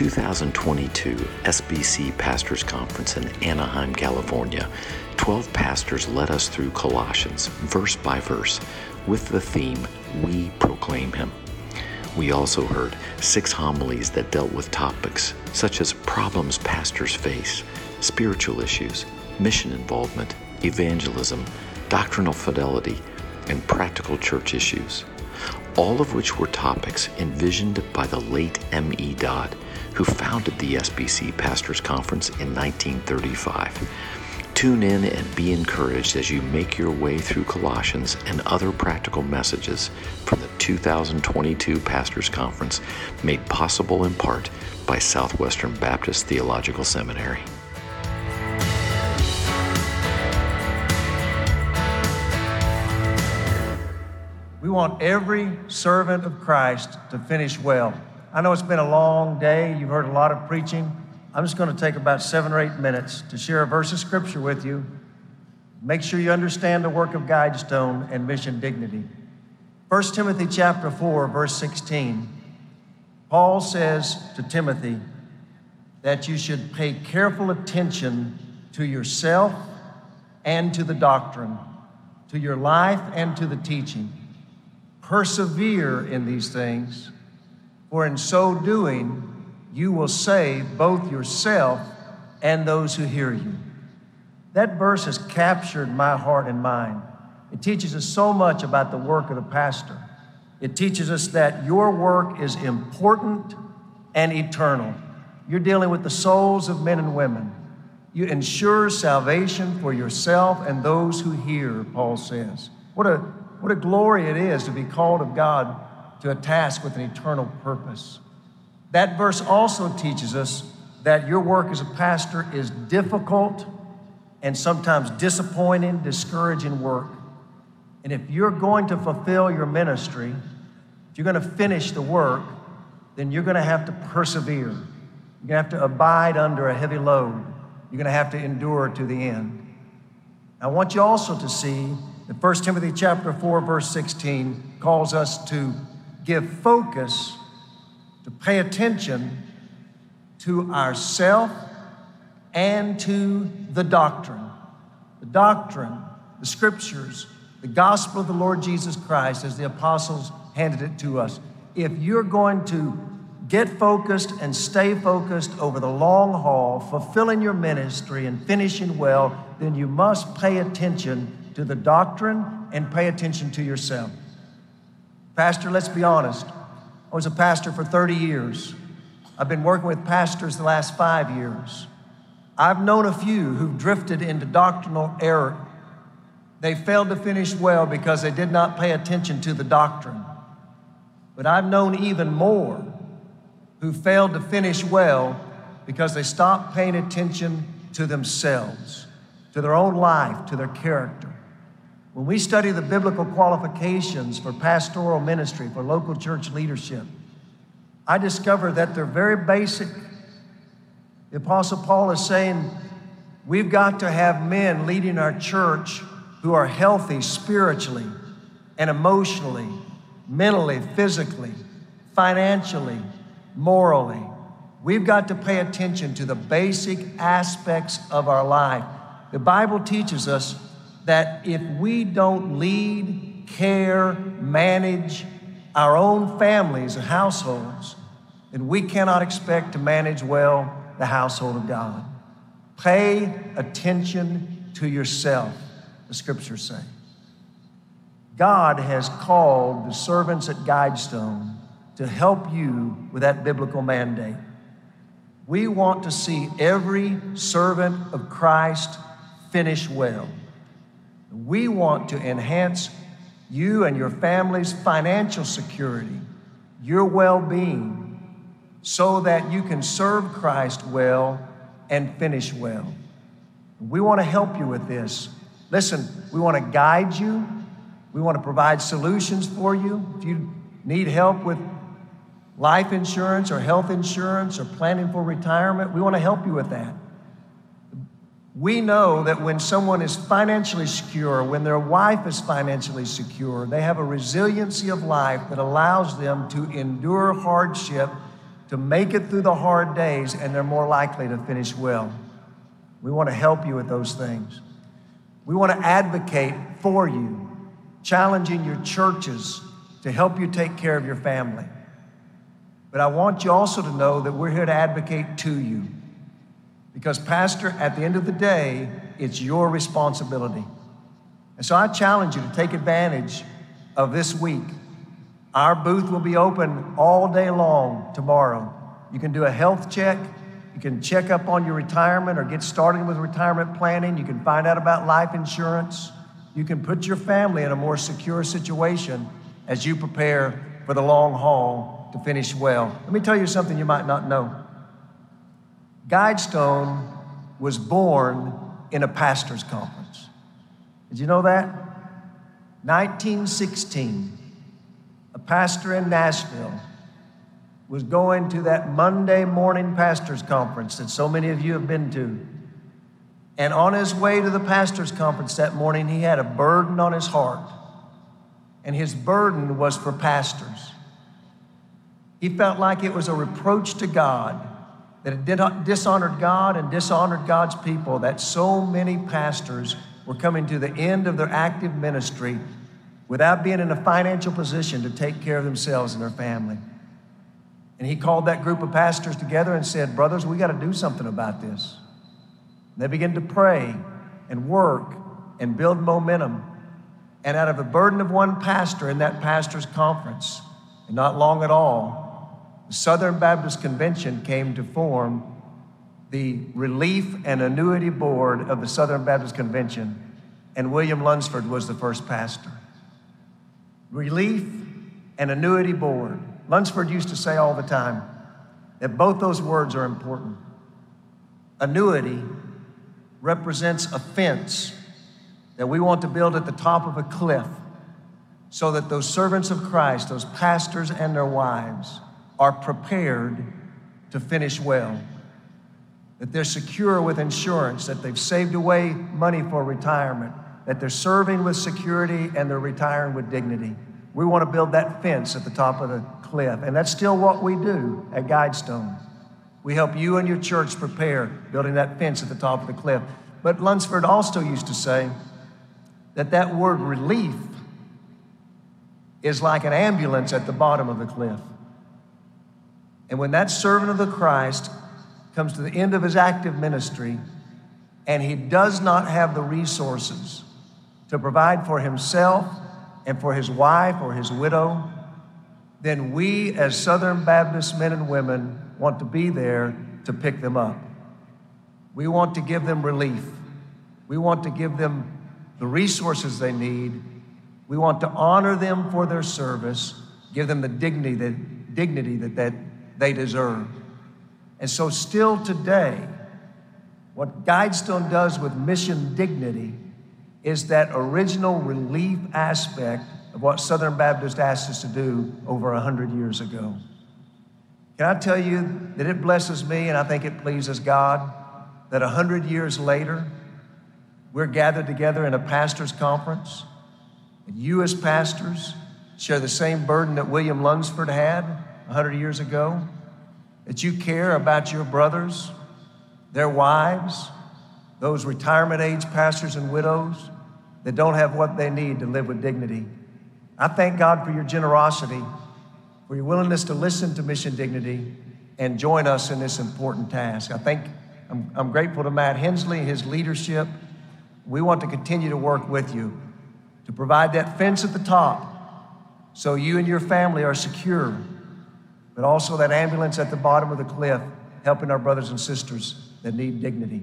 2022 SBC Pastors Conference in Anaheim, California, 12 pastors led us through Colossians, verse by verse, with the theme, We Proclaim Him. We also heard six homilies that dealt with topics such as problems pastors face, spiritual issues, mission involvement, evangelism, doctrinal fidelity, and practical church issues, all of which were topics envisioned by the late M.E. Dodd, who founded the SBC Pastors Conference in 1935. Tune in and be encouraged as you make your way through Colossians and other practical messages from the 2022 Pastors Conference, made possible in part by Southwestern Baptist Theological Seminary. We want every servant of Christ to finish well. I know it's been a long day. You've heard a lot of preaching. I'm just going to take about seven or eight minutes to share a verse of scripture with you. Make sure you understand the work of Guidestone and mission dignity. 1 Timothy chapter 4, verse 16. Paul says to Timothy that you should pay careful attention to yourself and to the doctrine, to your life and to the teaching. Persevere in these things, for in so doing, you will save both yourself and those who hear you. That verse has captured my heart and mind. It teaches us so much about the work of the pastor. It teaches us that your work is important and eternal. You're dealing with the souls of men and women. You ensure salvation for yourself and those who hear, Paul says. What a what a glory it is to be called of God to a task with an eternal purpose. That verse also teaches us that your work as a pastor is difficult and sometimes disappointing, discouraging work. And if you're going to fulfill your ministry, if you're going to finish the work, then you're going to have to persevere. You're going to have to abide under a heavy load. You're going to have to endure to the end. I want you also to see that 1 Timothy chapter 4 verse 16 calls us to give focus to pay attention to ourself and to the doctrine. The doctrine, the scriptures, the gospel of the Lord Jesus Christ as the apostles handed it to us. If you're going to get focused and stay focused over the long haul, fulfilling your ministry and finishing well, then you must pay attention to the doctrine and pay attention to yourself. Pastor, let's be honest. I was a pastor for 30 years. I've been working with pastors the last five years. I've known a few who've drifted into doctrinal error. They failed to finish well because they did not pay attention to the doctrine. But I've known even more who failed to finish well because they stopped paying attention to themselves, to their own life, to their character. When we study the biblical qualifications for pastoral ministry, for local church leadership, I discover that they're very basic. The Apostle Paul is saying we've got to have men leading our church who are healthy spiritually and emotionally, mentally, physically, financially, morally. We've got to pay attention to the basic aspects of our life. The Bible teaches us that if we don't lead, care, manage our own families and households, then we cannot expect to manage well the household of God. Pay attention to yourself, the scriptures say. God has called the servants at Guidestone to help you with that biblical mandate. We want to see every servant of Christ finish well. We want to enhance you and your family's financial security, your well being, so that you can serve Christ well and finish well. We want to help you with this. Listen, we want to guide you, we want to provide solutions for you. If you need help with life insurance or health insurance or planning for retirement, we want to help you with that. We know that when someone is financially secure, when their wife is financially secure, they have a resiliency of life that allows them to endure hardship, to make it through the hard days, and they're more likely to finish well. We want to help you with those things. We want to advocate for you, challenging your churches to help you take care of your family. But I want you also to know that we're here to advocate to you. Because, Pastor, at the end of the day, it's your responsibility. And so I challenge you to take advantage of this week. Our booth will be open all day long tomorrow. You can do a health check. You can check up on your retirement or get started with retirement planning. You can find out about life insurance. You can put your family in a more secure situation as you prepare for the long haul to finish well. Let me tell you something you might not know. Guidestone was born in a pastor's conference. Did you know that? 1916, a pastor in Nashville was going to that Monday morning pastor's conference that so many of you have been to. And on his way to the pastor's conference that morning, he had a burden on his heart. And his burden was for pastors. He felt like it was a reproach to God that it dishonored God and dishonored God's people, that so many pastors were coming to the end of their active ministry without being in a financial position to take care of themselves and their family. And he called that group of pastors together and said, Brothers, we got to do something about this. And they began to pray and work and build momentum. And out of the burden of one pastor in that pastor's conference, and not long at all, Southern Baptist Convention came to form the Relief and Annuity Board of the Southern Baptist Convention, and William Lunsford was the first pastor. Relief and Annuity Board. Lunsford used to say all the time that both those words are important. Annuity represents a fence that we want to build at the top of a cliff so that those servants of Christ, those pastors and their wives, are prepared to finish well, that they're secure with insurance, that they've saved away money for retirement, that they're serving with security and they're retiring with dignity. We want to build that fence at the top of the cliff, and that's still what we do at Guidestone. We help you and your church prepare building that fence at the top of the cliff. But Lunsford also used to say that that word relief is like an ambulance at the bottom of the cliff. And when that servant of the Christ comes to the end of his active ministry and he does not have the resources to provide for himself and for his wife or his widow, then we as Southern Baptist men and women want to be there to pick them up. We want to give them relief. We want to give them the resources they need. We want to honor them for their service, give them the dignity that, dignity that, that they deserve. And so, still today, what Guidestone does with mission dignity is that original relief aspect of what Southern Baptist asked us to do over 100 years ago. Can I tell you that it blesses me and I think it pleases God that 100 years later, we're gathered together in a pastor's conference, and you, as pastors, share the same burden that William Lunsford had 100 years ago, that you care about your brothers, their wives, those retirement age pastors and widows that don't have what they need to live with dignity. I thank God for your generosity, for your willingness to listen to Mission Dignity and join us in this important task. I think I'm, I'm grateful to Matt Henslee, his leadership. We want to continue to work with you to provide that fence at the top so you and your family are secure, but also that ambulance at the bottom of the cliff helping our brothers and sisters that need dignity.